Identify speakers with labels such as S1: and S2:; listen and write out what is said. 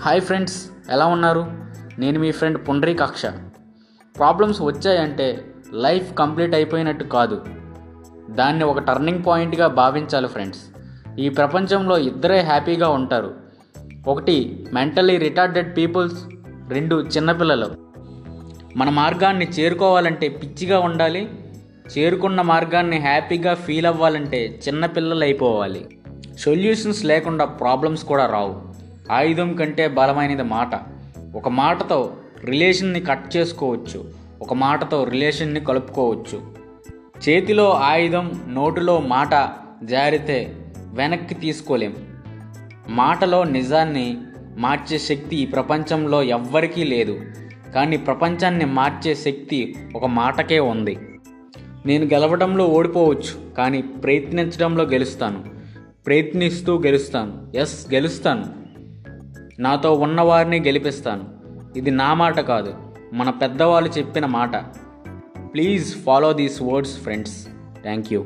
S1: Hi friends ఎలా ఉన్నారు? నేను మీ ఫ్రెండ్ పుండ్రీకాక్ష ప్రాబ్లమ్స్ వచ్చాయంటే లైఫ్ కంప్లీట్ అయిపోయినట్టు కాదు. దాన్ని ఒక టర్నింగ్ పాయింట్గా భావించాలి ఫ్రెండ్స్. ఈ ప్రపంచంలో ఇద్దరే హ్యాపీగా ఉంటారు. ఒకటి మెంటలీ రిటార్డెడ్ పీపుల్స్ రెండు చిన్నపిల్లలు మన మార్గాన్ని చేరుకోవాలంటే పిచ్చిగా ఉండాలి. చేరుకున్న మార్గాన్ని హ్యాపీగా ఫీల్ అవ్వాలంటే చిన్నపిల్లలు అయిపోవాలి. సొల్యూషన్స్ లేకుండా ప్రాబ్లమ్స్ కూడా రావు. ఆయుధం కంటే బలమైనది మాట. ఒక మాటతో రిలేషన్ని కట్ చేసుకోవచ్చు. ఒక మాటతో రిలేషన్ని కలుపుకోవచ్చు. చేతిలో ఆయుధం నోటిలో మాట జారితే వెనక్కి తీసుకోలేం. మాటలో నిజాన్ని మార్చే శక్తి ఈ ప్రపంచంలో ఎవ్వరికీ లేదు. కానీ ప్రపంచాన్ని మార్చే శక్తి ఒక మాటకే ఉంది. నేను గెలవడంలో ఓడిపోవచ్చు కానీ ప్రయత్నించడంలో గెలుస్తాను. ప్రయత్నిస్తూ గెలుస్తాను. ఎస్ గెలుస్తాను. నాతో ఉన్నవారిని గెలిపిస్తాను. ఇది నా మాట కాదు మన పెద్దవాళ్ళు చెప్పిన మాట. Please follow these words friends. Thank you.